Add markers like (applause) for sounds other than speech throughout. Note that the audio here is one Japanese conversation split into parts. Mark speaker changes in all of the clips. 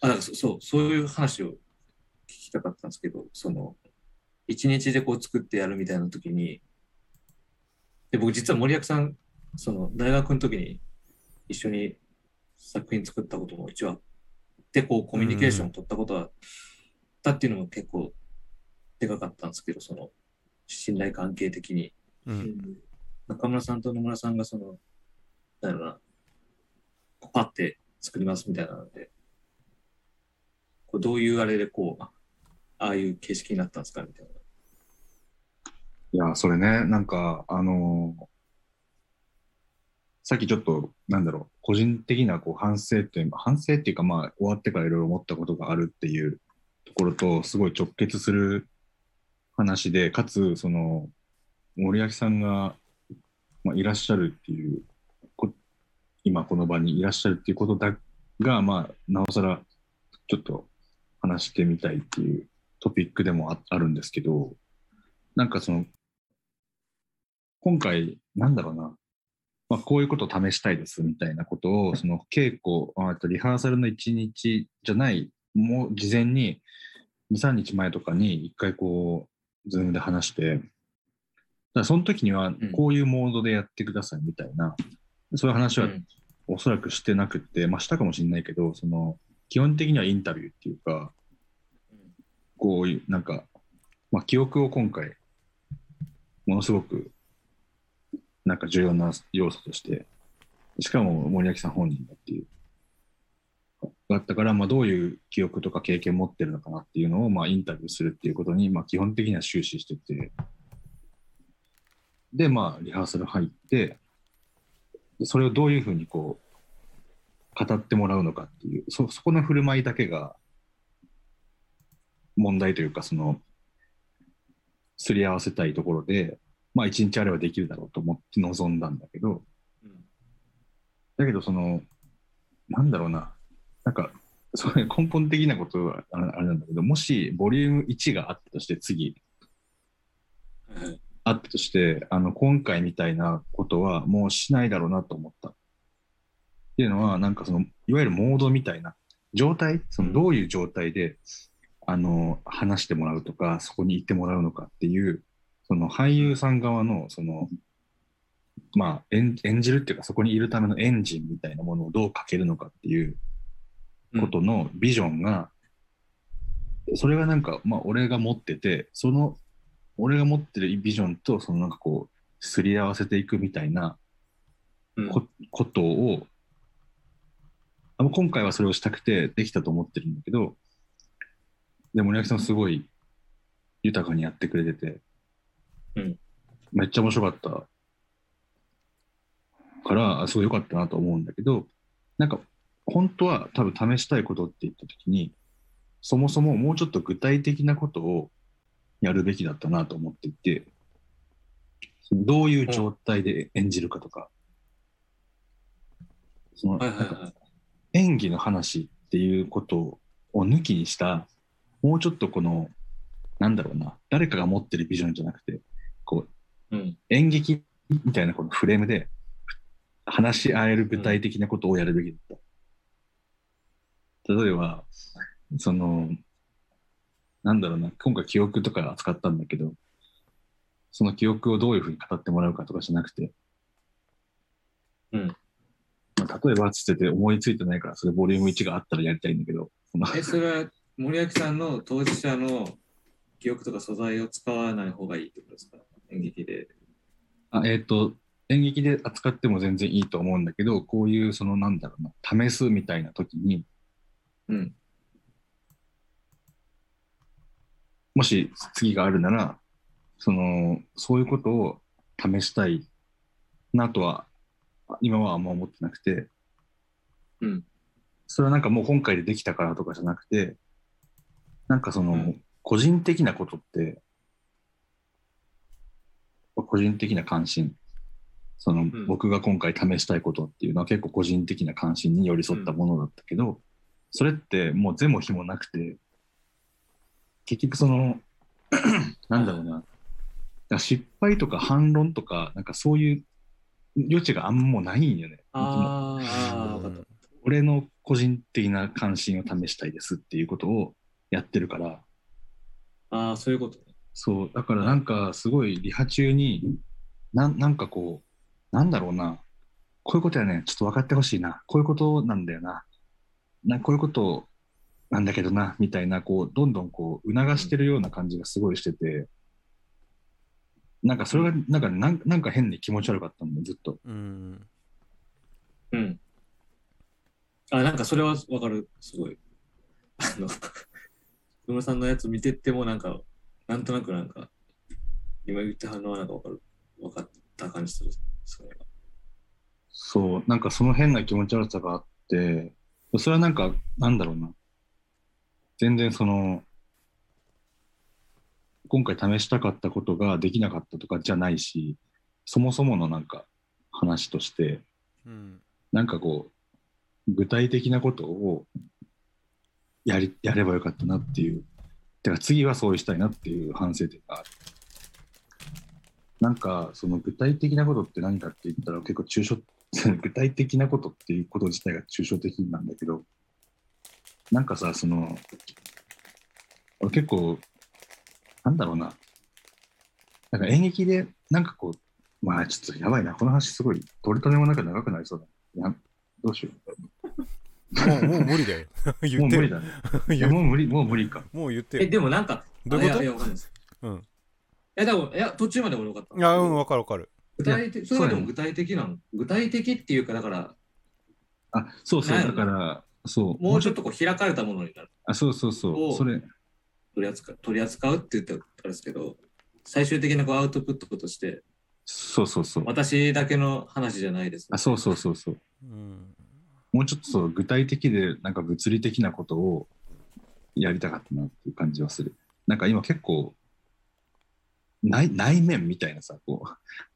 Speaker 1: あ、そそう、そういう話を聞きたかったんですけど、その、一日でこう作ってやるみたいな時に、で、僕実は森脇さん、その、大学の時に一緒に作品作ったことも一応あって、こう、コミュニケーションを取ったことはあったっていうのも結構でかかったんですけど、その、信頼関係的に。
Speaker 2: うん
Speaker 1: 中村さんと野村さんがその、なんだろうな、こうパッて作りますみたいなので、どういうあれでこう、ああいう形式になったんですか？みたいな。
Speaker 3: いや、それね、なんか、あのーさっきちょっと、なんだろう、個人的なこう反省っていう、反省っていうか、まあ、終わってからいろいろ思ったことがあるっていうところと、すごい直結する話で、かつ、その、森脇さんが、まあ、いらっしゃるっていうこ、今この場にいらっしゃるっていうことだが、まあ、なおさら、ちょっと話してみたいっていうトピックでもああるんですけど、なんかその、今回、なんだろうな、まあ、こういうことを試したいですみたいなことを、その稽古、ああとリハーサルの1日じゃない、もう事前に2、3日前とかに一回こう、ズームで話して、だその時には
Speaker 1: ん。
Speaker 3: こういうモードでやってくださいみたいな、そういう話は
Speaker 1: うん。
Speaker 3: おそらくしてなくて、まあしたかもしれないけど、その、基本的にはインタビューっていうか、こういう、なんか、まあ、記憶を今回、ものすごく、なんか重要な要素として、しかも森脇さん本人だっていう、があったから、まあ、どういう記憶とか経験を持ってるのかなっていうのを、まあ、インタビューするっていうことに、まあ、基本的には終始してて、で、まあ、リハーサル入って、それをどういうふうにこう、語ってもらうのかっていう、そ、そこの振る舞いだけが、問題というか、その、すり合わせたいところで、まあ一日あればできるだろうと思って臨んだんだけど、だけどその、なんだろうな、なんか、それ根本的なことはあれなんだけど、もしボリューム1があったとして次、
Speaker 1: はい
Speaker 3: あったとして、あの、今回みたいなことはもうしないだろうなと思った。っていうのは、なんかその、いわゆるモードみたいな状態、そのどういう状態で、あの、話してもらうとか、そこに行ってもらうのかっていう、その俳優さん側の、その、まあ演、演じるっていうか、そこにいるためのエンジンみたいなものをどうかけるのかっていうことのビジョンが、それがなんか、まあ、俺が持ってて、その、俺が持ってるビジョンと、そのなんかこう、すり合わせていくみたいな
Speaker 1: うん。
Speaker 3: こことを、今回はそれをしたくてできたと思ってるんだけど、で、森脇さんすごい豊かにやってくれてて、
Speaker 1: うん
Speaker 3: めっちゃ面白かったから、あすごい良かったなと思うんだけど、なんか、本当は多分試したいことって言ったときに、そもそももうちょっと具体的なことをやるべきだったなと思っていて、どういう状態で演じるかとか、そのなんか。演技の話っていうことを抜きにした、もうちょっとこの、なんだろうな、誰かが持ってるビジョンじゃなくて、こう、
Speaker 1: うん。
Speaker 3: 演劇みたいなこのフレームで話し合える具体的なことをやるべきだった。例えば、その、なんだろうな、今回記憶とか扱ったんだけど、その記憶をどういうふうに語ってもらうかとかじゃなくて、
Speaker 1: うん。
Speaker 3: まあ、例えばつってて思いついてないから、それボリューム1があったらやりたいんだけど、
Speaker 1: え、それは森脇さんの当事者の記憶とか素材を使わない方がいいってことですか？演劇で。
Speaker 3: あえっ、と、演劇で扱っても全然いいと思うんだけど、こういうそのなんだろうな、試すみたいな時に、
Speaker 1: うん。
Speaker 3: もし次があるなら、その、そういうことを試したいなとは、今はあんま思ってなくて、
Speaker 1: うん。
Speaker 3: それはなんかもう今回でできたからとかじゃなくて、なんかその、
Speaker 1: うん
Speaker 3: 個人的なことって、個人的な関心、その、
Speaker 1: ん
Speaker 3: 僕が今回試したいことっていうのは結構個人的な関心に寄り添ったものだったけど、それってもう是も非もなくて、結局その、(clears throat) なんだろうな、失敗とか反論とか、なんかそういう余地があんまもうないんよね。
Speaker 1: あーあー、わかった。
Speaker 3: 俺の個人的な関心を試したいですっていうことをやってるから、
Speaker 1: ああ、そういうことね。
Speaker 3: そう、だからなんかすごいリハ中に、なんなんかこう、なんだろうな、こういうことやね、ちょっと分かってほしいな、こういうことなんだよな、なこういうことなんだけどな、みたいな、こう、どんどんこう、促してるような感じがすごいしてて、なんかそれが、なんか、なんなんか変に気持ち悪かったんだよ、ずっと。
Speaker 2: うん。
Speaker 1: うん。あ、なんかそれはわかる、すごい。あの、野村さんのやつ見てっても、なんか、なんとなくなんか、今言った反応はなんかわかる、わかった感じする、それは。
Speaker 3: そう、なんかその変な気持ち悪さがあって、それはなんか、なんだろうな。全然その、今回試したかったことができなかったとかじゃないし、そもそものなんか話として、
Speaker 2: うん。
Speaker 3: なんかこう、具体的なことをやり、やればよかったなっていう。てか次はそうしたいなっていう反省点がある。なんか、その具体的なことって何かって言ったら結構抽象、(laughs) 具体的なことっていうこと自体が抽象的なんだけど、なんかさ、その、俺結構、なんだろうな、なんか演劇で、なんかこう、まあちょっとやばいな、この話すごい、取り留めもなく長くなりそうだ。やどうしよう
Speaker 2: もう、もう無理だよ。
Speaker 3: う。(laughs)
Speaker 2: 言ってる。
Speaker 3: もう無理だね。(laughs) いやもう無理、もう無理か。
Speaker 1: え、
Speaker 2: もう言ってる。
Speaker 1: でもなんか、
Speaker 2: どういうこと？
Speaker 1: あいや、いやわかんないです。
Speaker 2: うん。
Speaker 1: いや、でも、いや、途中まで俺よかった。
Speaker 2: いや、うん、わかるわかる。
Speaker 1: 具体的、
Speaker 3: そ
Speaker 1: れはでも具体的なの。具体的っていうか、だから、
Speaker 3: あ、そうそう、だから、そう。
Speaker 1: もうちょっとこう開かれたものになる。
Speaker 3: あ、そうそうそう。
Speaker 1: お
Speaker 3: それ、
Speaker 1: 取り扱う、取り扱うって言ったらあれですけど、最終的なこうアウトプットとして、
Speaker 3: そうそうそう。
Speaker 1: 私だけの話じゃないです。
Speaker 3: あ、そうそうそうそう。
Speaker 2: うん。
Speaker 3: もうちょっとそう具体的で、なんか物理的なことをやりたかったなっていう感じはする。なんか今結構、内内面みたいなさ、こう、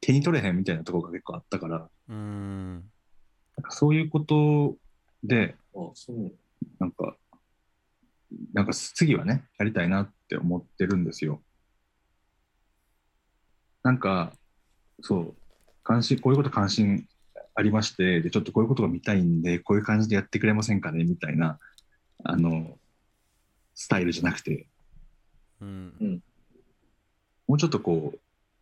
Speaker 3: 手に取れへんみたいなところが結構あったから、
Speaker 2: うん。
Speaker 3: なんかそういうことで、
Speaker 1: あそう。
Speaker 3: なんか、なんか次はね、やりたいなって思ってるんですよ。なんか、そう、関心、こういうこと関心ありまして、で、ちょっとこういうことが見たいんで、こういう感じでやってくれませんかねみたいな、あの、スタイルじゃなくて、
Speaker 2: うん。
Speaker 3: もうちょっとこ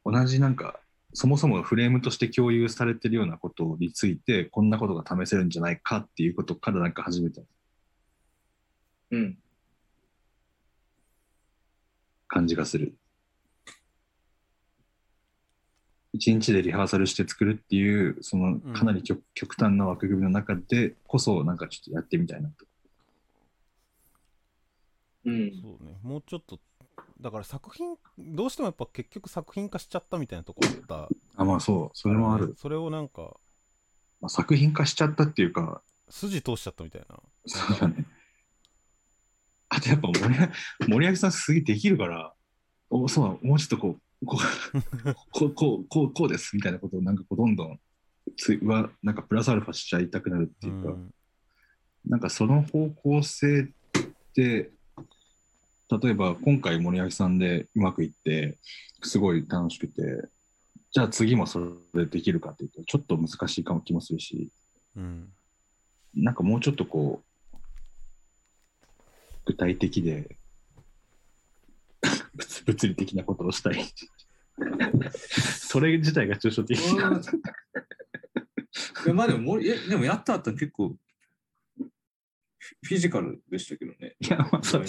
Speaker 3: う、同じなんか、そもそもフレームとして共有されてるようなことについて、こんなことが試せるんじゃないかっていうことからなんか始めた
Speaker 1: うん。
Speaker 3: 感じがする。一日でリハーサルして作るっていう、そのかなり極,、極端な枠組みの中でこそ、なんかちょっとやってみたいなと。
Speaker 1: うん。
Speaker 2: そうね。もうちょっと、だから作品、どうしてもやっぱ結局作品化しちゃったみたいなとこあった。
Speaker 3: あ、まあそう、それもある。
Speaker 2: それをなんか、
Speaker 3: まあ、作品化しちゃったっていうか、
Speaker 2: 筋通しちゃったみたいな。
Speaker 3: そうだね。あとやっぱ森脇森脇さんすげえできるから、おそうもうちょっとこう、こう、こう、こう、こう、ですみたいなことをなんかこうどんどんつうわなんかプラスアルファしちゃいたくなるっていうか、
Speaker 2: うん。
Speaker 3: なんかその方向性って、例えば今回森脇さんでうまくいって、すごい楽しくて、じゃあ次もそれできるかっていうと、ちょっと難しいかも気もするし、
Speaker 2: うん。
Speaker 3: なんかもうちょっとこう、具体的で、物物理的なことをしたい。それ自体が抽象的
Speaker 1: いやまあでも森、え、でもやった後結構、フィジカルでしたけどね。
Speaker 3: いや、まあ、そうい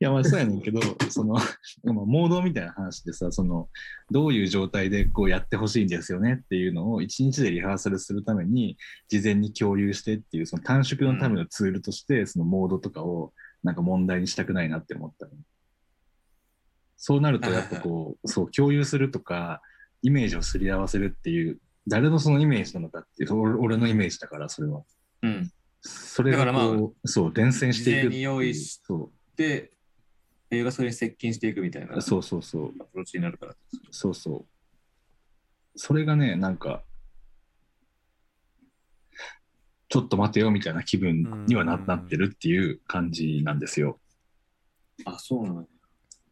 Speaker 3: や、まあ、そうやねんけど、その、まあモードみたいな話でさ、その、どういう状態でこうやってほしいんですよねっていうのを、一日でリハーサルするために、事前に共有してっていう、その短縮のためのツールとして、そのモードとかを、なんか問題にしたくないなって思ったの。そうなると、やっぱこう、(laughs) そう、共有するとか、イメージをすり合わせるっていう、誰のそのイメージなのかっていう、俺俺のイメージだから、それは。
Speaker 1: うん。
Speaker 3: それがこう、
Speaker 1: だからま
Speaker 3: そう、伝染していくっていう。
Speaker 1: 用意し
Speaker 3: そう。
Speaker 1: で、映画それに接近していくみたいなア
Speaker 3: そうそうそう。
Speaker 1: プローチになるから。
Speaker 3: そうそう。それがね、なんか、ちょっと待てよみたいな気分にはなってるっていう感じなんですよ。
Speaker 1: あ、そうなの、ね、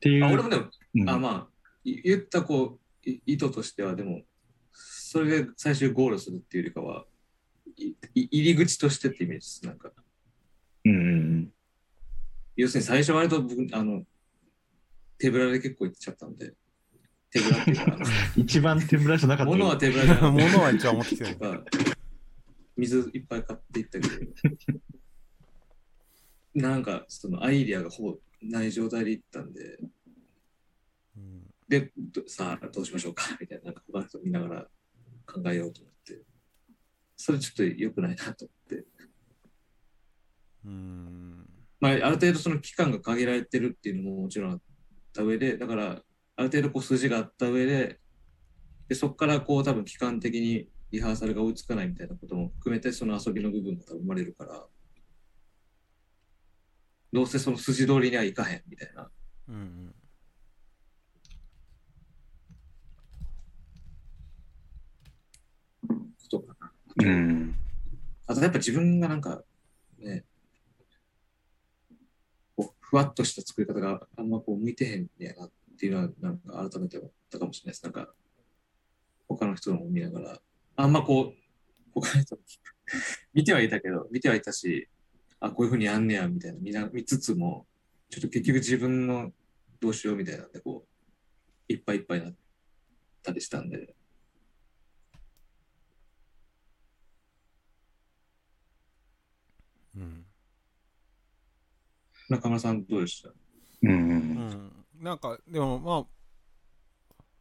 Speaker 3: っていう。
Speaker 1: あ、俺もでも、
Speaker 3: うん
Speaker 1: あ、まあ、い言ったこう、い意図としては、でも、それで最終ゴールするっていうよりかは、いい入り口としてってイメージです。なんか、
Speaker 3: うんうん
Speaker 1: 要するに最初割と僕、あの、手ぶらで結構行っちゃったんで、手ぶらっていうか。(laughs)
Speaker 3: 一番手ぶらじゃなかったよ。
Speaker 1: 物は手ぶらじゃなくて (laughs)
Speaker 2: 物は一応持ってきてる。
Speaker 1: 水いっぱい買っていったけど、(laughs) なんかそのアイディアがほぼない状態で行ったんで、
Speaker 2: うん。
Speaker 1: で、どさあどうしましょうか。(laughs) みたいな、なんか他の人見ながら考えようと思って、それちょっと良くないなと思って、
Speaker 2: うん。
Speaker 1: まあ、ある程度その期間が限られてるっていうのももちろんあった上で、だから、ある程度こう数字があった上で、でそこからこう多分期間的にリハーサルが追いつかないみたいなことも含めて、その遊びの部分が多分生まれるから、どうせその筋通りにはいかへんみたいな
Speaker 2: うんうん。
Speaker 1: ことかな。
Speaker 3: うん。
Speaker 1: あとやっぱ自分がなんか、ね、こうふわっとした作り方があんまこう向いてへんねやなっていうのはなんか改めて思ったかもしれないです。なんか、他の人のを見ながら、あんまこう、他の人 (laughs) 見てはいたけど、見てはいたし、あ、こういうふうにやんねや、みたいな見な見つつも、ちょっと結局自分のどうしようみたいなんで、こう、いっぱいいっぱいになったりしたんで、
Speaker 2: うん。
Speaker 1: 中村さんどうでした？
Speaker 3: うんう。
Speaker 2: うんん。なんか、でもまあ、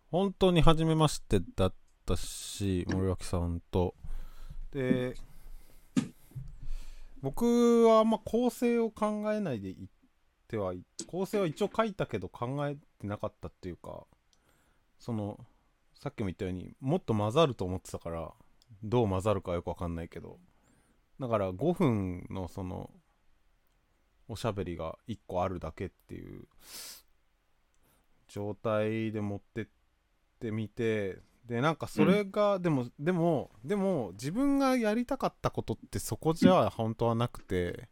Speaker 2: 本当に初めましてだったし、森脇さんと。で、僕はあんま構成を考えないでいっては、構成は一応書いたけど考えてなかったっていうか、その、さっきも言ったようにもっと混ざると思ってたから、どう混ざるかよくわかんないけど、だから5分のその、おしゃべりが1個あるだけっていう状態で持ってってみてでなんかそれが、でもでもでも自分がやりたかったことってそこじゃ本当はなくて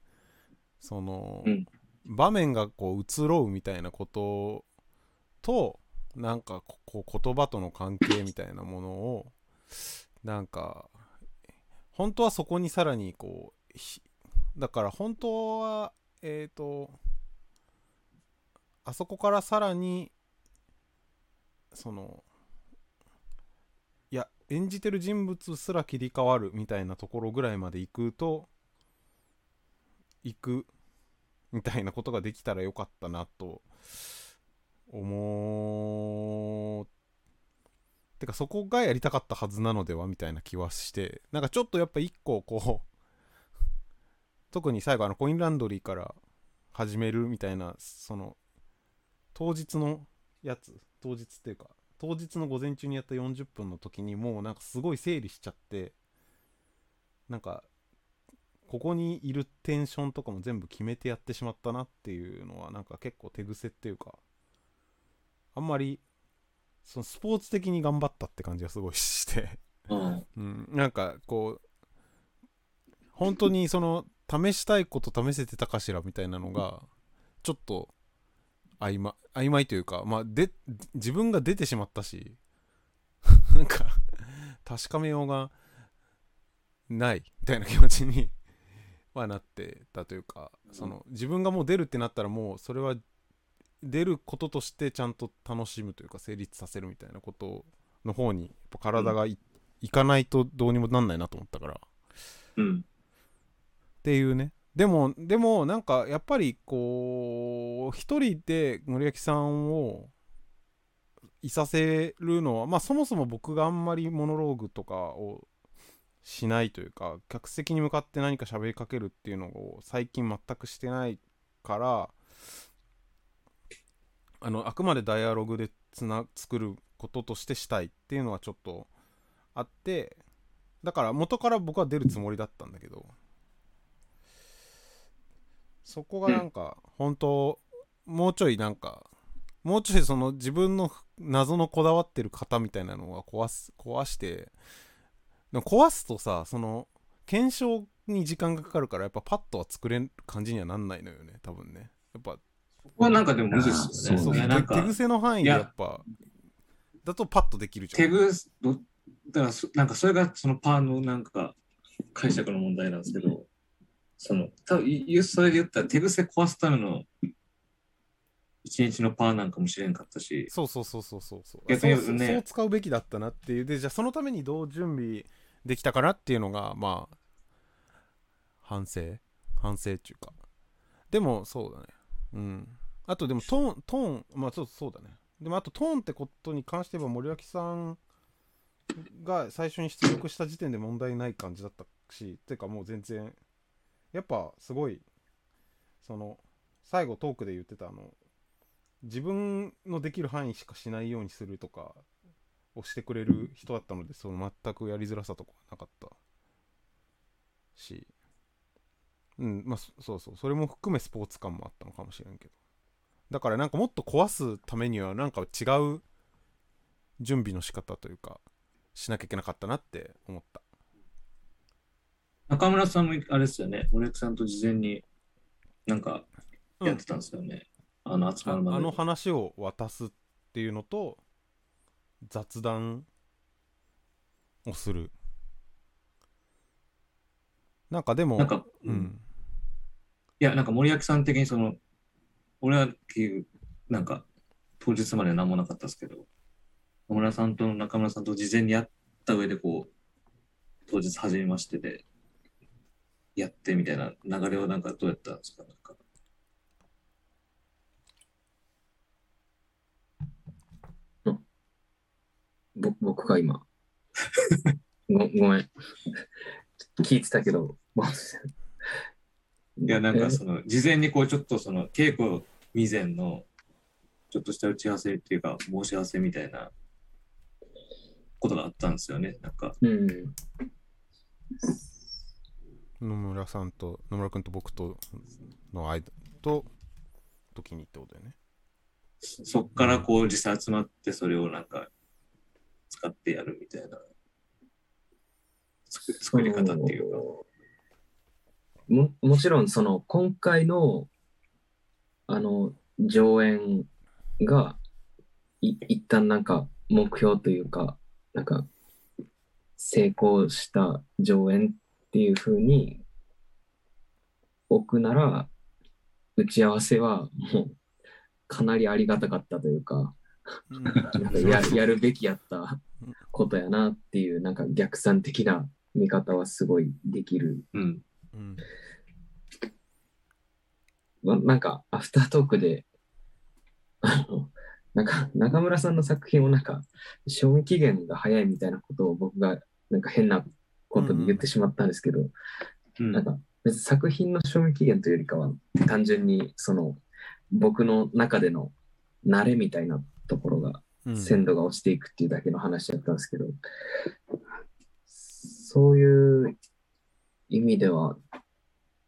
Speaker 2: その、
Speaker 1: うん。
Speaker 2: 場面がこう移ろうみたいなこととなんかここう言葉との関係みたいなものをなんか本当はそこにさらにこうひだから本当はえっ、とあそこからさらにその演じてる人物すら切り替わるみたいなところぐらいまで行くと行くみたいなことができたらよかったなと思う。てかそこがやりたかったはずなのではみたいな気はしてなんかちょっとやっぱ一個こう (laughs) 特に最後あのコインランドリーから始めるみたいなその当日のやつ当日っていうか当日の午前中にやった40分の時にもうなんかすごい整理しちゃってなんかここにいるテンションとかも全部決めてやってしまったなっていうのはなんか結構手癖っていうかあんまりそのスポーツ的に頑張ったって感じがすごいして
Speaker 1: うん。
Speaker 2: うん、なんかこう本当にその試したいこと試せてたかしらみたいなのがちょっと曖昧曖昧というかまあで自分が出てしまったし (laughs) なんか確かめようがないみたいな気持ちに (laughs) はなってたというかその自分がもう出るってなったらもうそれは出ることとしてちゃんと楽しむというか成立させるみたいなことの方にやっぱ体がい,、いかないとどうにもなんないなと思ったから。っ
Speaker 1: うん。
Speaker 2: ていうねでもでもなんかやっぱりこう一人で森脇さんをいさせるのはまあそもそも僕があんまりモノローグとかをしないというか客席に向かって何か喋りかけるっていうのを最近全くしてないからあのあくまでダイアログでつな作ることとしてしたいっていうのはちょっとあってだから元から僕は出るつもりだったんだけどそこがなんか本当もうちょいなんかもうちょいその自分の謎のこだわってる型みたいなのが壊す壊して壊すとさその検証に時間がかかるからやっぱパッとは作れる感じにはなんないのよね多分ね。やっぱ
Speaker 1: ここはなんかでもむずいっすよね。
Speaker 3: そう
Speaker 2: そう
Speaker 1: いやなんか
Speaker 2: 手手癖の範囲でやっぱだとパッとできるじゃん。
Speaker 1: 手ぐどだからそなんかそれがそのパーのなんか解釈の問題なんですけど、その、多分いそれで言ったら手癖壊すための一日のパーなんかもしれんかったし、
Speaker 2: そうそうそうそうそう。そう
Speaker 1: 逆に
Speaker 2: そう
Speaker 1: ね。
Speaker 2: そう使うべきだったなっていう。でじゃあそのためにどう準備できたかなっていうのがまあ反省。反省っていうか。でもそうだね。うん。あとでもトーントーンまあそうそうだね。でもあとトーンってことに関して言えば森脇さんが最初に出力した時点で問題ない感じだったし。ていうかもう全然やっぱすごいその最後トークで言ってたあの自分のできる範囲しかしないようにするとかをしてくれる人だったのでその全くやりづらさとかなかった。しうんまあそそうそうそれも含めスポーツ感もあったのかもしれんけど。だからなんかもっと壊すためにはなんか違う準備の仕方というかしなきゃいけなかったなって思った。
Speaker 1: 中村さんもあれですよね、森脇さんと事前になんか
Speaker 2: うん。
Speaker 1: やってたんですよね。あの集まるまで。
Speaker 2: あの話を渡すっていうのと雑談をする。なんかでも
Speaker 1: なんか、い
Speaker 2: うん。
Speaker 1: や、なんか森脇さん的にその、俺はなんか、当日まで何もなかったですけど、野村さんと中村さんと事前にやった上で、こう、当日初めましてで、やってみたいな流れはなんかどうやったんですか？なんか
Speaker 4: ぼ僕が今。ごごめん。聞いてたけど。
Speaker 1: いや、なんか
Speaker 4: え
Speaker 1: その、事前にこう、ちょっとその、稽古未然の、ちょっとした打ち合わせっていうか、申し合わせみたいなことがあったんですよね。なんか、
Speaker 4: うん。
Speaker 2: 野村さんと野村君と僕との間と時にってことだよね。
Speaker 1: そそっからこう、実際集まって、それをなんか、使ってやるみたいな、作作り方っていうか。
Speaker 4: ももちろんその今回のあの上演がい一旦なんか目標というかなんか成功した上演っていう風に置くなら打ち合わせはもうかなりありがたかったというか
Speaker 2: うん。
Speaker 4: なんかややるべきやったことやなっていうなんか逆算的な見方はすごいできる。
Speaker 1: うん。
Speaker 2: うん。
Speaker 4: まなんか、アフタートークで、あの、なんか、中村さんの作品をなんか、賞味期限が早いみたいなことを僕が、なんか変なことに言ってしまったんですけど、
Speaker 1: うん
Speaker 4: なんか、別に作品の賞味期限というよりかは、単純に、その、僕の中での慣れみたいなところが、
Speaker 2: うん
Speaker 4: 鮮度が落ちていくっていうだけの話だったんですけど、そういう意味では、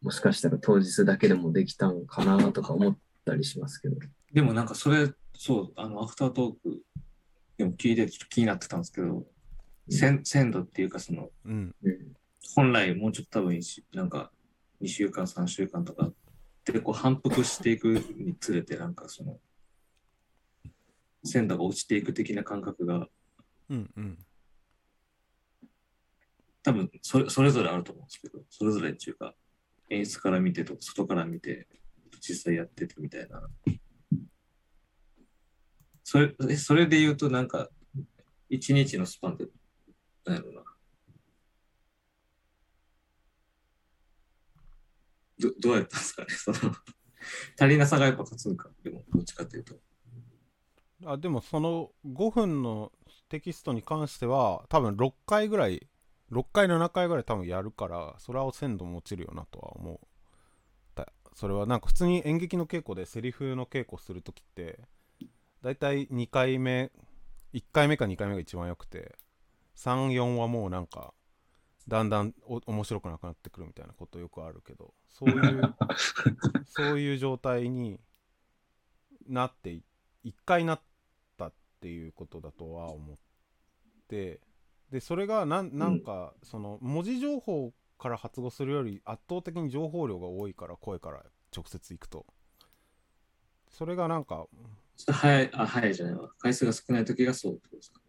Speaker 4: もしかしたら当日だけでもできたんかなとか思ったりしますけど。
Speaker 1: でもなんかそれ、そう、あの、アフタートークでも聞いてちょっと気になってたんですけど、鮮鮮度っていうか、その、
Speaker 2: うん
Speaker 4: うん
Speaker 1: 本来もうちょっと多分なんか2週間、3週間とかでこう反復していくにつれて、なんかその、鮮度が落ちていく的な感覚が
Speaker 2: うんうん
Speaker 1: 多分それそれぞれあると思うんですけど、それぞれっていうか、演出から見てと外から見て、実際やっててみたいな。それえそれで言うと、なんか、一日のスパンで、なんやろうな。ど (laughs) どうやったんですかね、(laughs) その、足りなさがやっぱ勝つんか、でも、どっちかというと。
Speaker 2: あでもその5分のテキストに関しては多分6回ぐらい6回7回ぐらい多分やるからそれは鮮度も落ちるよなとは思うそれはなんか普通に演劇の稽古でセリフの稽古するときってだいたい2回目1回目か2回目が一番良くて34はもうなんかだんだんお面白くなくなってくるみたいなことよくあるけどそういう (laughs) そういう状態になってい1回なったっていうことだとは思ってでそれがなんなんかその文字情報から発語するより圧倒的に情報量が多いから声から直接行くとそれがなんか
Speaker 1: それ早い、あ、早いじゃないわ。回数が少ない時がそうってことですか。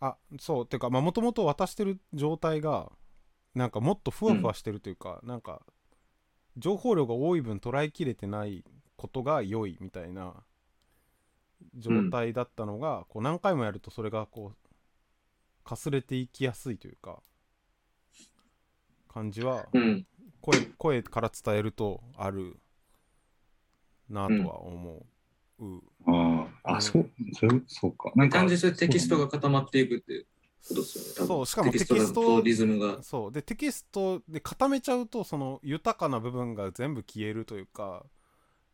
Speaker 2: あそうてかまあもともと渡してる状態がなんかもっとふわふわしてるというか、なんか情報量が多い分捉えきれてないことが良いみたいな状態だったのが、こう何回もやるとそれがこうかすれていきやすいというか感じは
Speaker 1: うん。
Speaker 2: 声声から伝えるとあるなとは思う、
Speaker 3: ああ、あ、そう、そうそうか。なんか、
Speaker 1: 単純にテキストが固まっていくっていうことですよね。
Speaker 2: そうしかもテキス
Speaker 1: テキストだと
Speaker 2: ト
Speaker 1: リズムが。
Speaker 2: そうでテキストで固めちゃうとその豊かな部分が全部消えるというか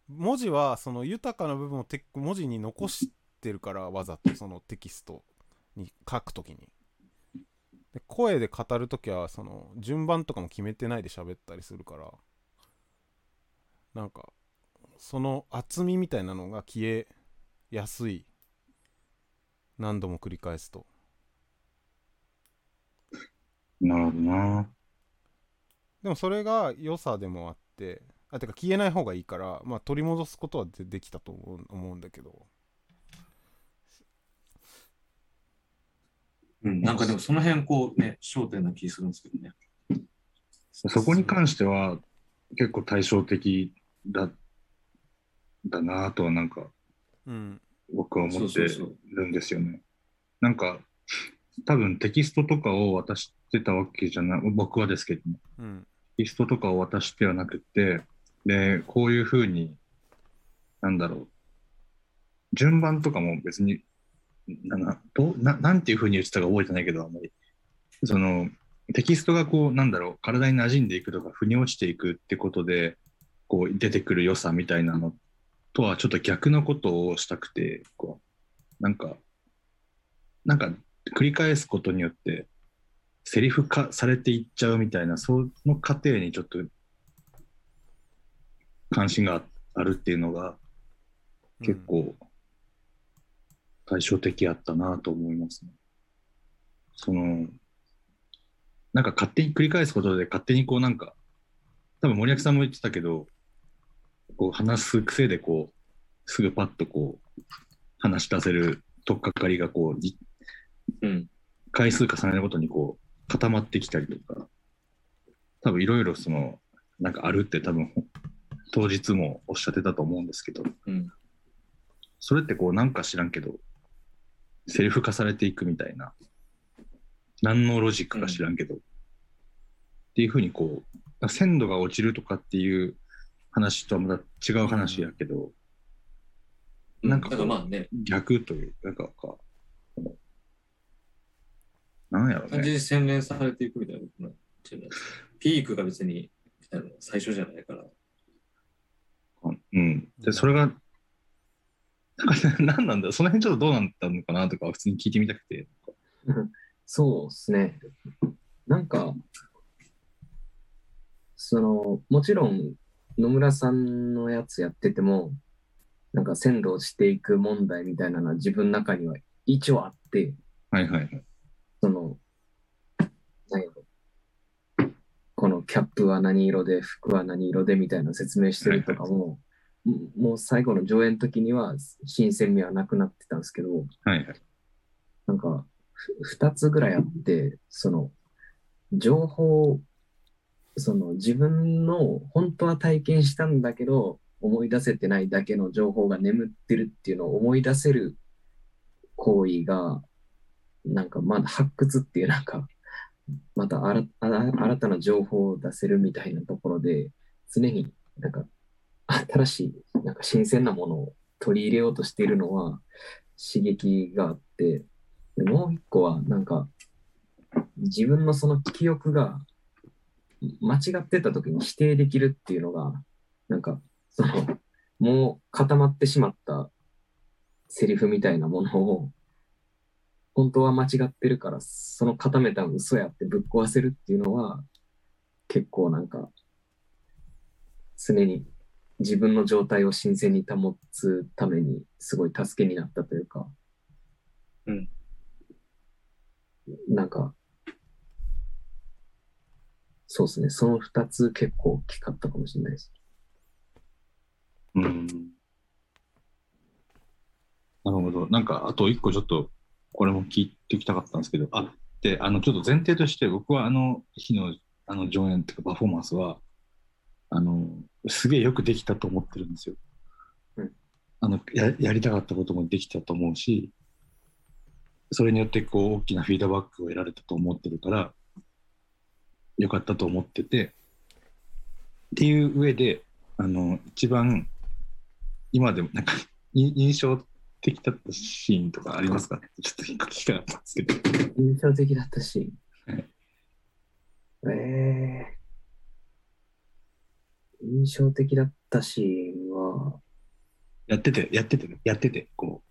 Speaker 2: 文字はその豊かな部分をテ文字に残してるからわざとそのテキストに書くときにで声で語るときはその順番とかも決めてないで喋ったりするからなんかその厚みみたいなのが消えやすい何度も繰り返すと
Speaker 3: なるほどな。
Speaker 2: でもそれが良さでもあってあてか消えない方がいいから、まあ、取り戻すことはでできたと思う思うんだけど
Speaker 1: うん。なんかでもその辺こうね、焦点な気するんですけどね。
Speaker 3: そこに関しては結構対照的だだなとはなんか
Speaker 2: うん。
Speaker 3: 僕は思ってるんですよね。なんか多分テキストとかを渡してたわけじゃない僕はですけども
Speaker 2: うん。
Speaker 3: テキストとかを渡してはなくてでこういうふうになんだろう。順番とかも別にななどうななんていうふうに言ってたか覚えてないけどあんまり。そのテキストがこうなんだろう。体に馴染んでいくとか腑に落ちていくってことでこう出てくる良さみたいなのとはちょっと逆のことをしたくてこうなんかなんか繰り返すことによってセリフ化されていっちゃうみたいなその過程にちょっと関心があるっていうのが結構対照的やったなと思いますね。そのなんか勝手に繰り返すことで勝手にこうなんか多分森脇さんも言ってたけどこう話す癖でこうすぐパッとこう話し出せる取っかかりがこうじ
Speaker 1: うん。
Speaker 3: 回数重ねるごとにこう固まってきたりとか。多分いろいろそのなんかあるって多分当日もおっしゃってたと思うんですけど。
Speaker 1: うん。
Speaker 3: それってこうなんか知らんけどセリフ化されていくみたいな。何のロジックか知らんけど、っていうふうにこう鮮度が落ちるとかっていう話とはまた違う話やけど、なんかこう
Speaker 1: だからまあね、
Speaker 3: 逆というなんかかなんやろうね
Speaker 1: 完全に洗練されていくみたいなことになっちゃうやつピークが別にあの最初じゃないから。
Speaker 3: うん。で、それが、なんか何なんだその辺ちょっとどうなったのかなとか普通に聞いてみたくて。
Speaker 4: そうですね。なんか、その、もちろん野村さんのやつやってても、なんか線路をしていく問題みたいなのは自分の中には一応あって、
Speaker 3: はいはいはい。
Speaker 4: その、何やろ。このキャップは何色で、服は何色でみたいな説明してるとかも、ももう最後の上演の時には新鮮味はなくなってたんですけど、
Speaker 3: はいはい。
Speaker 4: なんか、ふ二つぐらいあって、その、情報、その自分の本当は体験したんだけど、思い出せてないだけの情報が眠ってるっていうのを思い出せる行為が、なんかまだ発掘っていうなんか、また新たな情報を出せるみたいなところで、常になんか新しい、なんか新鮮なものを取り入れようとしているのは刺激があって、もう一個はなんか自分のその記憶が間違ってた時に否定できるっていうのが、なんかそのもう固まってしまったセリフみたいなものを本当は間違ってるから、その固めたの嘘やってぶっ壊せるっていうのは、結構なんか、常に自分の状態を新鮮に保つために、すごい助けになったというか、
Speaker 1: うん。
Speaker 4: なんか、そうですね、その二つ結構大きかったかもしれないです。
Speaker 3: うん。なるほど。なんか、あと一個ちょっと、これも聞いてきたかったんですけど、あ、で、あの、ちょっと前提として、僕はあの日のあの上演っていうかパフォーマンスは、あの、すげえよくできたと思ってるんですよ。
Speaker 4: うん
Speaker 3: あのや、やりたかったこともできたと思うし、それによってこう大きなフィードバックを得られたと思ってるから、よかったと思ってて、っていう上で、あの、一番、今でもなんか、い印象的だったシーンとかありますか？ねちょっと聞きたかったんですけど。
Speaker 4: 印象的だったし
Speaker 3: はい。
Speaker 4: ええ印象的だったシーンは、
Speaker 3: やってて、やっててね、やってて、こ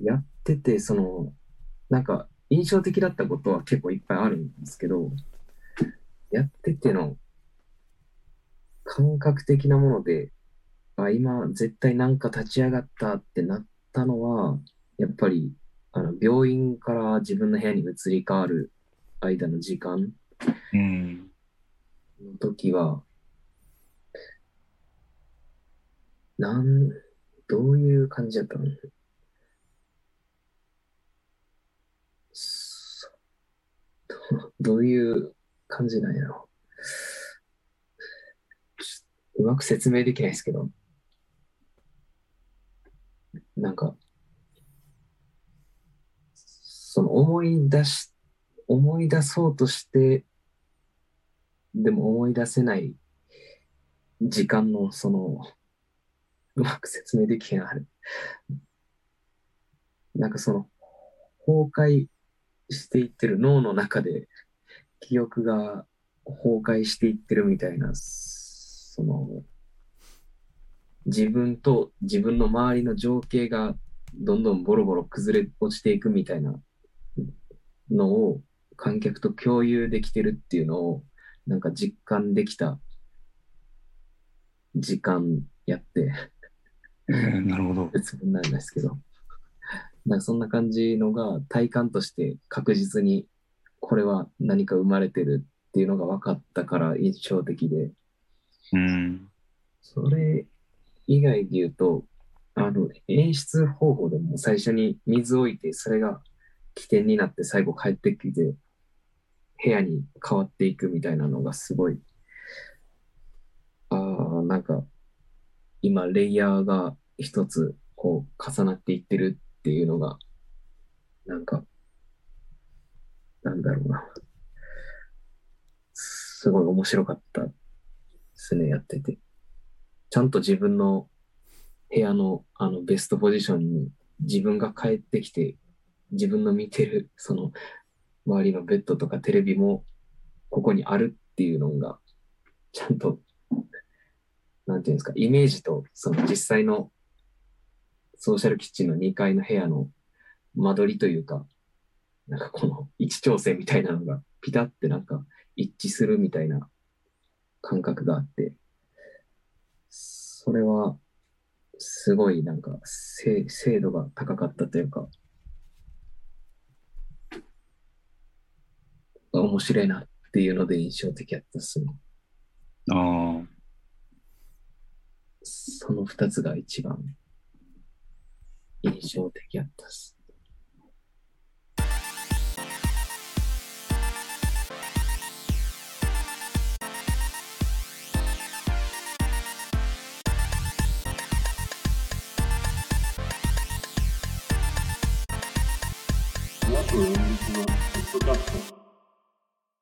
Speaker 4: やってて、その、なんか、印象的だったことは結構いっぱいあるんですけど、やってての感覚的なもので、あ、今絶対なんか立ち上がったってなったのは、やっぱり、あの、病院から自分の部屋に移り変わる間の時間、の時は、なん、どういう感じだったの？どういう感じなんやろちょうまく説明できないですけど、なんか、その思い出し、思い出そうとして、でも思い出せない時間のその、うまく説明できへんあれ。なんかその、崩壊していってる脳の中で記憶が崩壊していってるみたいな、その、自分と自分の周りの情景がどんどんボロボロ崩れ落ちていくみたいなのを観客と共有できてるっていうのをなんか実感できた時間やって、
Speaker 3: えーなるほど。(laughs)
Speaker 4: 別になんですけど、なんかそんな感じのが体感として確実にこれは何か生まれてるっていうのが分かったから印象的で、
Speaker 3: うん、
Speaker 4: それ以外で言うと、あの、演出方法でも最初に水を置いて、それが起点になって最後帰ってきて、部屋に変わっていくみたいなのがすごい、ああ、なんか、今、レイヤーが一つ、こう、重なっていってるっていうのが、なんか、なんだろうな。すごい面白かったですね、やってて。ちゃんと自分の部屋のあのベストポジションに自分が帰ってきて、自分の見てるその周りのベッドとかテレビもここにあるっていうのが、ちゃんと、なんていうんですか、イメージとその実際のソーシャルキッチンの2階の部屋の間取りというか、なんかこの位置調整みたいなのがピタってなんか一致するみたいな感覚があって、それは、すごいなんか、精精度が高かったというか、面白いなっていうので印象的だったっすね。
Speaker 3: ああ、
Speaker 4: その二つが一番印象的だったっす。ップカッ